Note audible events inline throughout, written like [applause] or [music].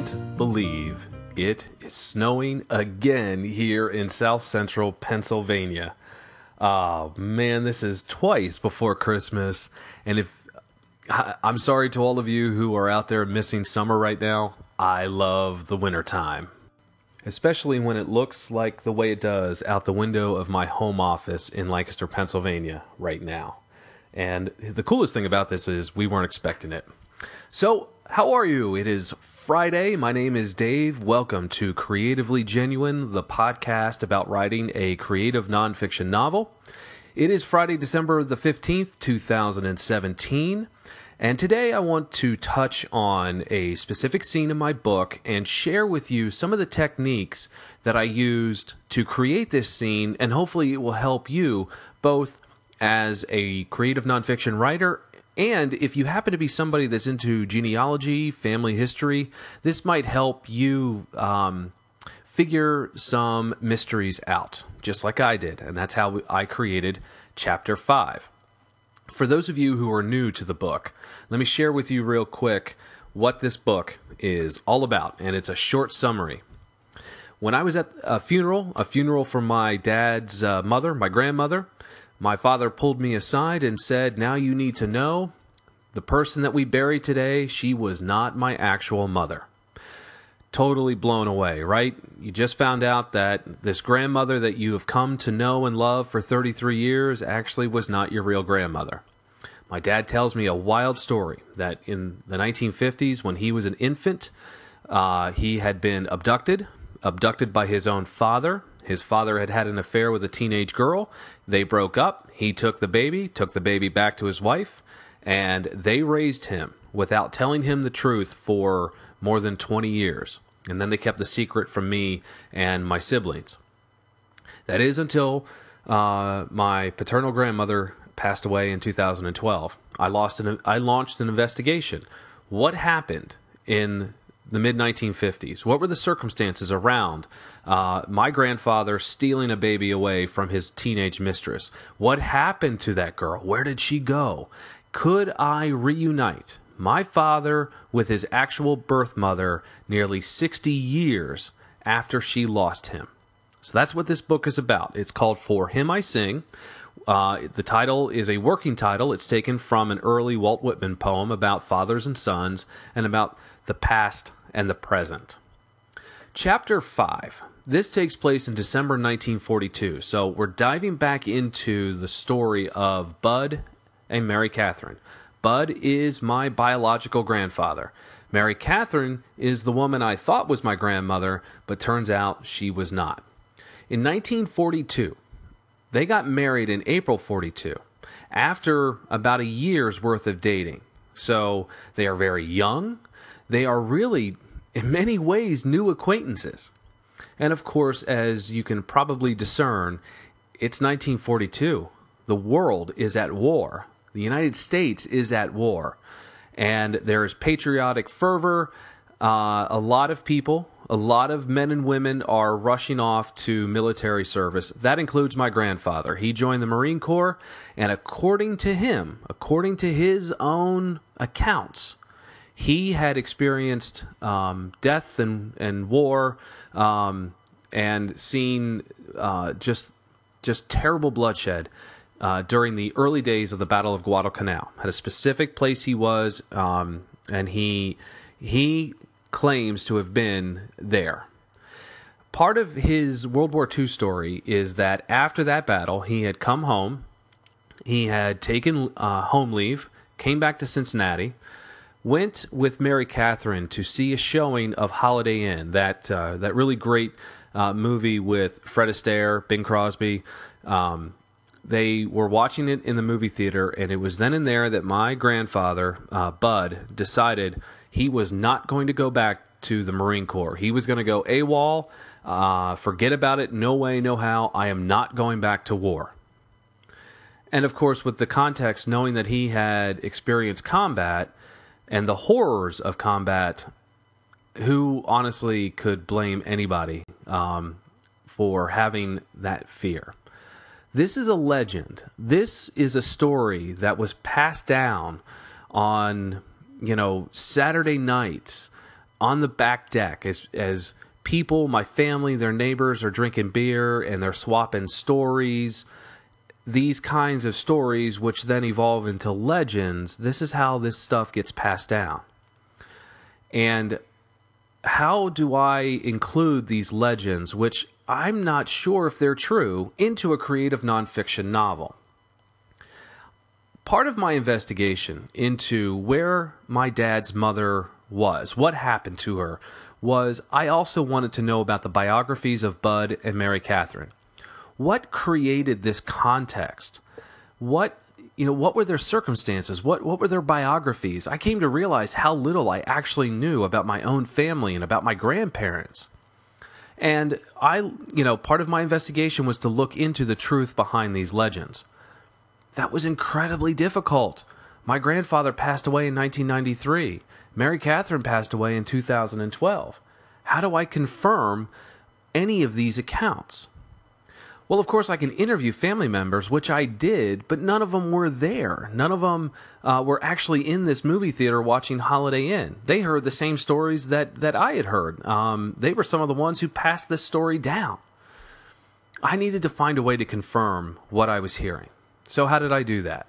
can't believe it is snowing again here in south central Pennsylvania. Oh man, this is twice before Christmas. And if I'm sorry to all of you who are out there missing summer right now, I love the wintertime. Especially when it looks like the way it does out the window of my home office in Lancaster, Pennsylvania right now. And the coolest thing about this is we weren't expecting it. So, how are you? It is Friday. My name is Dave. Welcome to Creatively Genuine, the podcast about writing a creative nonfiction novel. It is Friday, December the 15th, 2017. And today I want to touch on a specific scene in my book and share with you some of the techniques that I used to create this scene, and hopefully it will help you both as a creative nonfiction writer and if you happen to be somebody that's into genealogy, family history, this might help you um, figure some mysteries out, just like I did. And that's how I created chapter five. For those of you who are new to the book, let me share with you real quick what this book is all about. And it's a short summary. When I was at a funeral, a funeral for my dad's uh, mother, my grandmother, my father pulled me aside and said, Now you need to know the person that we buried today, she was not my actual mother. Totally blown away, right? You just found out that this grandmother that you have come to know and love for 33 years actually was not your real grandmother. My dad tells me a wild story that in the 1950s, when he was an infant, uh, he had been abducted, abducted by his own father, his father had had an affair with a teenage girl. They broke up. He took the baby, took the baby back to his wife, and they raised him without telling him the truth for more than 20 years. And then they kept the secret from me and my siblings. That is until uh, my paternal grandmother passed away in 2012. I lost an, I launched an investigation. What happened in the mid 1950s? What were the circumstances around uh, my grandfather stealing a baby away from his teenage mistress? What happened to that girl? Where did she go? Could I reunite my father with his actual birth mother nearly 60 years after she lost him? So that's what this book is about. It's called For Him I Sing. Uh, the title is a working title. It's taken from an early Walt Whitman poem about fathers and sons and about the past and the present. Chapter 5. This takes place in December 1942. So we're diving back into the story of Bud and Mary Catherine. Bud is my biological grandfather. Mary Catherine is the woman I thought was my grandmother, but turns out she was not. In 1942, they got married in April 42 after about a year's worth of dating. So they are very young. They are really, in many ways, new acquaintances. And of course, as you can probably discern, it's 1942. The world is at war. The United States is at war. And there's patriotic fervor. Uh, a lot of people, a lot of men and women are rushing off to military service. That includes my grandfather. He joined the Marine Corps, and according to him, according to his own accounts, he had experienced um, death and, and war um, and seen uh, just just terrible bloodshed uh, during the early days of the Battle of Guadalcanal. Had a specific place he was, um, and he he claims to have been there. Part of his World War II story is that after that battle, he had come home, he had taken uh, home leave, came back to Cincinnati, went with Mary Catherine to see a showing of Holiday Inn, that uh, that really great uh, movie with Fred Astaire, Bing Crosby. Um, they were watching it in the movie theater, and it was then and there that my grandfather, uh, Bud, decided he was not going to go back to the Marine Corps. He was going to go AWOL, uh, forget about it, no way, no how. I am not going back to war. And of course, with the context, knowing that he had experienced combat and the horrors of combat, who honestly could blame anybody um, for having that fear? This is a legend. This is a story that was passed down on, you know, Saturday nights on the back deck as as people, my family, their neighbors are drinking beer and they're swapping stories. These kinds of stories, which then evolve into legends, this is how this stuff gets passed down. And how do I include these legends, which I'm not sure if they're true, into a creative nonfiction novel? Part of my investigation into where my dad's mother was, what happened to her, was I also wanted to know about the biographies of Bud and Mary Catherine. What created this context? What you know, what were their circumstances? What what were their biographies? I came to realize how little I actually knew about my own family and about my grandparents. And I, you know, part of my investigation was to look into the truth behind these legends. That was incredibly difficult. My grandfather passed away in 1993. Mary Catherine passed away in 2012. How do I confirm any of these accounts? Well, of course, I can interview family members, which I did, but none of them were there. None of them uh, were actually in this movie theater watching Holiday Inn. They heard the same stories that, that I had heard. Um, they were some of the ones who passed this story down. I needed to find a way to confirm what I was hearing. So, how did I do that?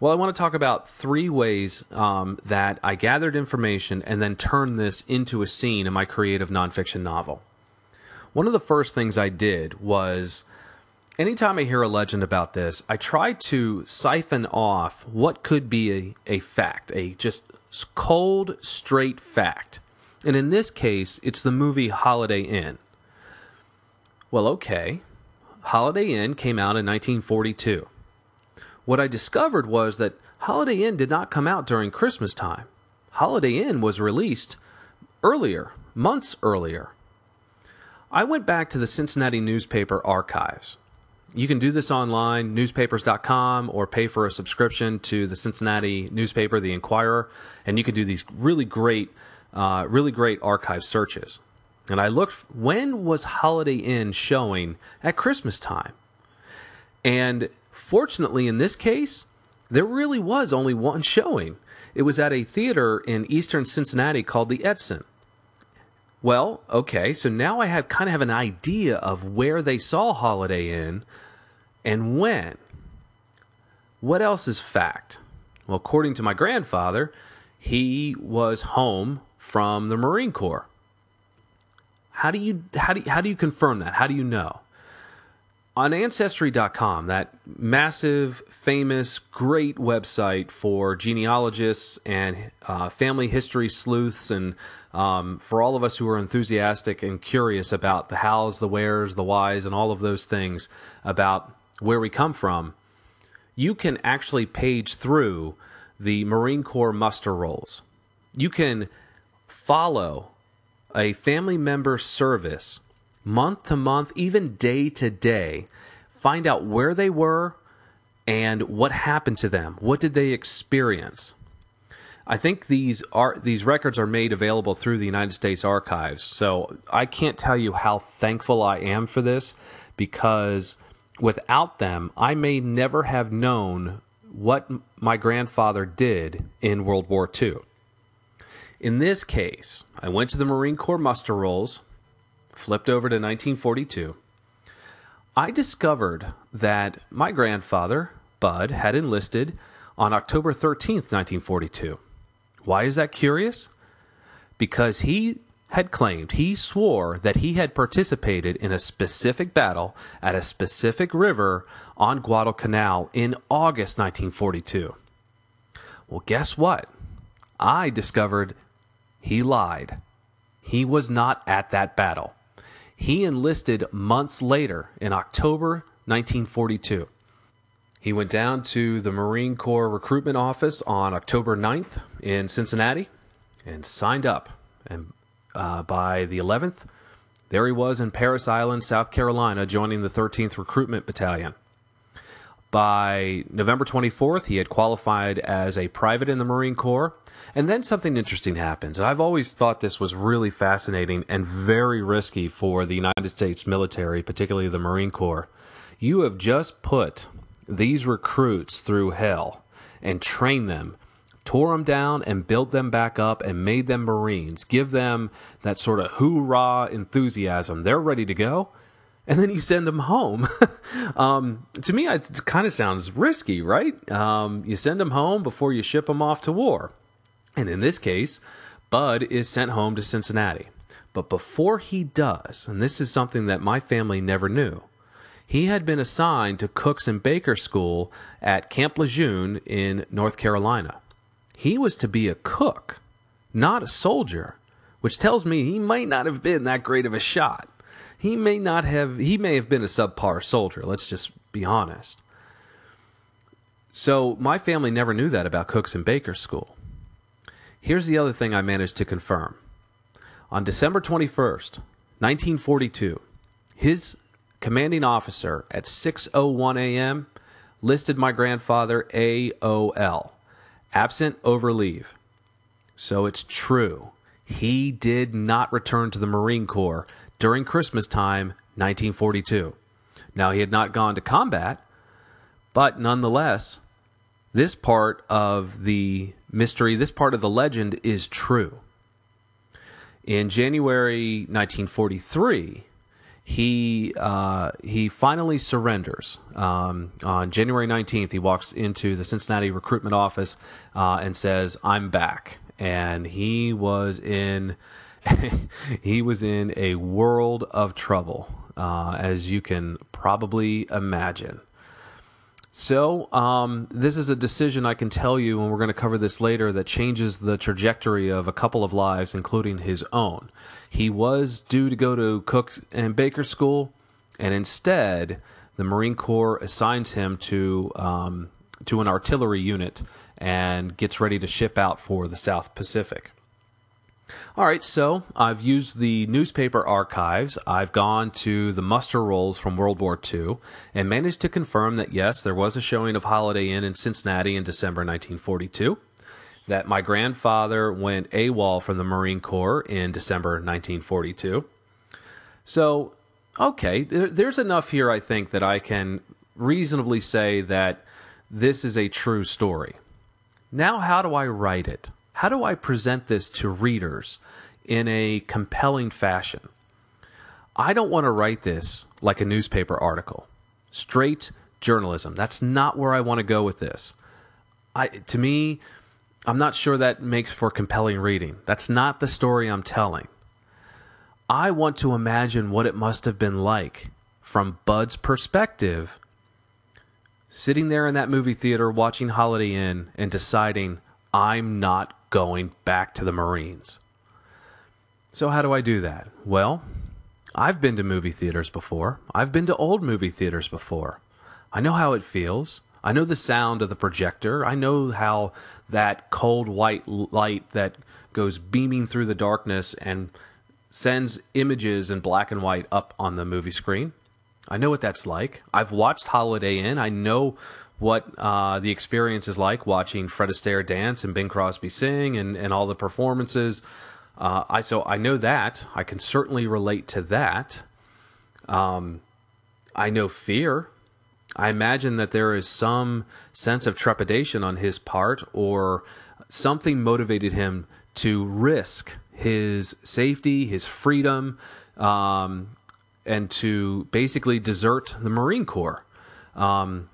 Well, I want to talk about three ways um, that I gathered information and then turned this into a scene in my creative nonfiction novel. One of the first things I did was anytime I hear a legend about this, I try to siphon off what could be a, a fact, a just cold, straight fact. And in this case, it's the movie Holiday Inn. Well, okay. Holiday Inn came out in 1942. What I discovered was that Holiday Inn did not come out during Christmas time. Holiday Inn was released earlier, months earlier. I went back to the Cincinnati newspaper archives you can do this online, newspapers.com, or pay for a subscription to the Cincinnati newspaper, The Enquirer, and you can do these really great, uh, really great archive searches. And I looked, when was Holiday Inn showing at Christmas time? And fortunately, in this case, there really was only one showing. It was at a theater in eastern Cincinnati called the Edson. Well, okay, so now I have kind of have an idea of where they saw Holiday Inn and when. What else is fact? Well, according to my grandfather, he was home from the Marine Corps. How do you how do you, how do you confirm that? How do you know? On ancestry.com that massive famous great website for genealogists and uh, family history sleuths and um, for all of us who are enthusiastic and curious about the hows the wheres the whys and all of those things about where we come from you can actually page through the marine corps muster rolls. You can follow a family member service month to month, even day to day, find out where they were and what happened to them. What did they experience? I think these are these records are made available through the United States Archives. So I can't tell you how thankful I am for this because without them, I may never have known what my grandfather did in World War II. In this case, I went to the Marine Corps muster rolls, flipped over to 1942, I discovered that my grandfather, Bud, had enlisted on October 13th, 1942. Why is that curious? Because he had claimed, he swore that he had participated in a specific battle at a specific river on Guadalcanal in August 1942. Well, guess what? I discovered he lied. He was not at that battle. He enlisted months later in October 1942. He went down to the Marine Corps recruitment office on October 9th in Cincinnati and signed up. And uh, by the 11th, there he was in Parris Island, South Carolina, joining the 13th Recruitment Battalion. By November 24th, he had qualified as a private in the Marine Corps. And then something interesting happens. And I've always thought this was really fascinating and very risky for the United States military, particularly the Marine Corps. You have just put these recruits through hell and trained them tore them down and built them back up and made them Marines. Give them that sort of hoorah enthusiasm. They're ready to go. And then you send them home. [laughs] um, to me, it kind of sounds risky, right? Um, you send them home before you ship them off to war. And in this case, Bud is sent home to Cincinnati. But before he does, and this is something that my family never knew, he had been assigned to Cooks and Baker School at Camp Lejeune in North Carolina. He was to be a cook, not a soldier, which tells me he might not have been that great of a shot. He may not have he may have been a subpar soldier, let's just be honest. So my family never knew that about Cooks and Baker School. Here's the other thing I managed to confirm. On December 21st, 1942, his commanding officer at 6:01 a.m. listed my grandfather AOL, absent over leave. So it's true. He did not return to the Marine Corps during Christmas time 1942. Now he had not gone to combat, but nonetheless, this part of the mystery, this part of the legend is true. In January 1943, he uh, he finally surrenders um, on January 19th. He walks into the Cincinnati recruitment office uh, and says, "I'm back." And he was in [laughs] he was in a world of trouble, uh, as you can probably imagine. So, um, this is a decision I can tell you, and we're going to cover this later, that changes the trajectory of a couple of lives, including his own. He was due to go to Cook and Baker School, and instead, the Marine Corps assigns him to um, to an artillery unit and gets ready to ship out for the South Pacific. All right, so I've used the newspaper archives. I've gone to the muster rolls from World War II and managed to confirm that yes, there was a showing of Holiday Inn in Cincinnati in December 1942. That my grandfather went AWOL from the Marine Corps in December 1942. So, okay, there, there's enough here, I think, that I can reasonably say that this is a true story. Now, how do I write it? How do I present this to readers in a compelling fashion? I don't want to write this like a newspaper article. Straight journalism. That's not where I want to go with this. I to me, I'm not sure that makes for compelling reading. That's not the story I'm telling. I want to imagine what it must have been like from Bud's perspective sitting there in that movie theater watching Holiday Inn and deciding I'm not going back to the Marines. So, how do I do that? Well, I've been to movie theaters before. I've been to old movie theaters before. I know how it feels. I know the sound of the projector. I know how that cold white light that goes beaming through the darkness and sends images in black and white up on the movie screen. I know what that's like. I've watched Holiday Inn. I know what uh, the experience is like watching Fred Astaire dance and Bing Crosby sing and, and all the performances. Uh, I so I know that I can certainly relate to that. Um, I know fear. I imagine that there is some sense of trepidation on his part, or something motivated him to risk his safety, his freedom, um, and to basically desert the Marine Corps. Um,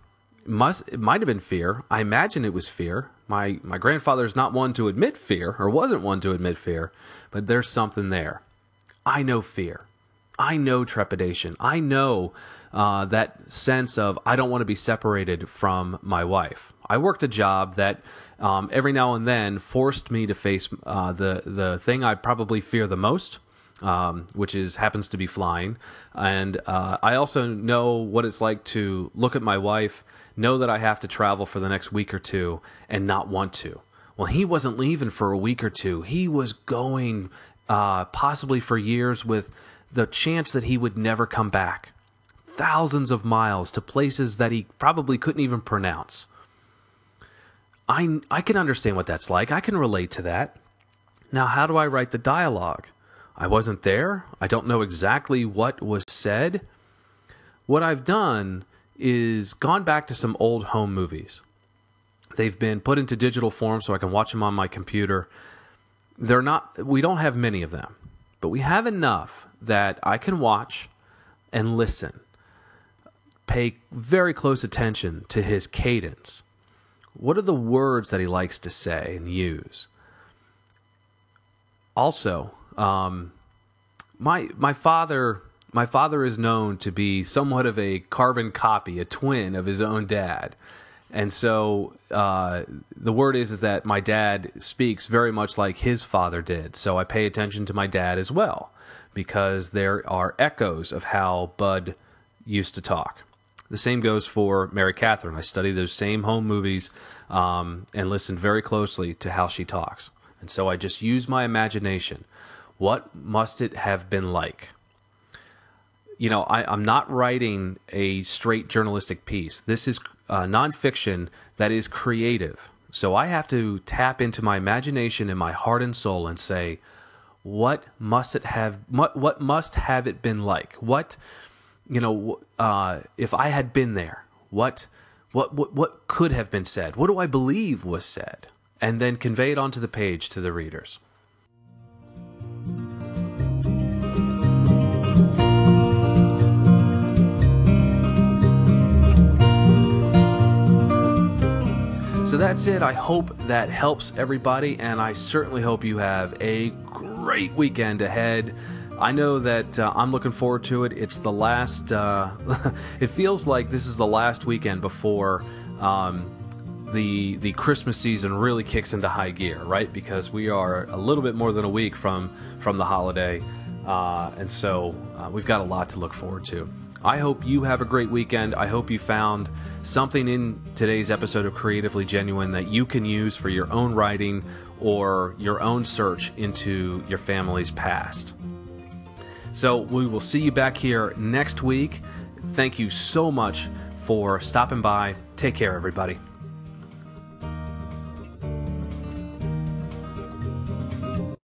must it might have been fear. I imagine it was fear. My my grandfather's not one to admit fear, or wasn't one to admit fear, but there's something there. I know fear. I know trepidation. I know uh, that sense of I don't want to be separated from my wife. I worked a job that um, every now and then forced me to face uh, the the thing I probably fear the most, um, which is happens to be flying. And uh, I also know what it's like to look at my wife know that I have to travel for the next week or two and not want to. Well, he wasn't leaving for a week or two. He was going uh, possibly for years with the chance that he would never come back. Thousands of miles to places that he probably couldn't even pronounce. I, I can understand what that's like. I can relate to that. Now, how do I write the dialogue? I wasn't there. I don't know exactly what was said. What I've done is gone back to some old home movies. They've been put into digital form so I can watch them on my computer. They're not, we don't have many of them, but we have enough that I can watch and listen. Pay very close attention to his cadence. What are the words that he likes to say and use? Also, um, my my father my father is known to be somewhat of a carbon copy, a twin of his own dad. And so uh, the word is is that my dad speaks very much like his father did. So I pay attention to my dad as well because there are echoes of how Bud used to talk. The same goes for Mary Catherine. I study those same home movies um, and listen very closely to how she talks. And so I just use my imagination. What must it have been like? You know, I, am not writing a straight journalistic piece. This is uh, nonfiction that is creative. So I have to tap into my imagination and my heart and soul and say, what must it have? What what must have it been like? What you know, uh, if I had been there, what, what, what, what could have been said? What do I believe was said? And then convey it onto the page to the readers. That's it. I hope that helps everybody, and I certainly hope you have a great weekend ahead. I know that uh, I'm looking forward to it. It's the last. Uh, [laughs] it feels like this is the last weekend before um, the the Christmas season really kicks into high gear, right? Because we are a little bit more than a week from from the holiday, uh, and so uh, we've got a lot to look forward to. I hope you have a great weekend. I hope you found something in today's episode of Creatively Genuine that you can use for your own writing or your own search into your family's past. So we will see you back here next week. Thank you so much for stopping by. Take care, everybody.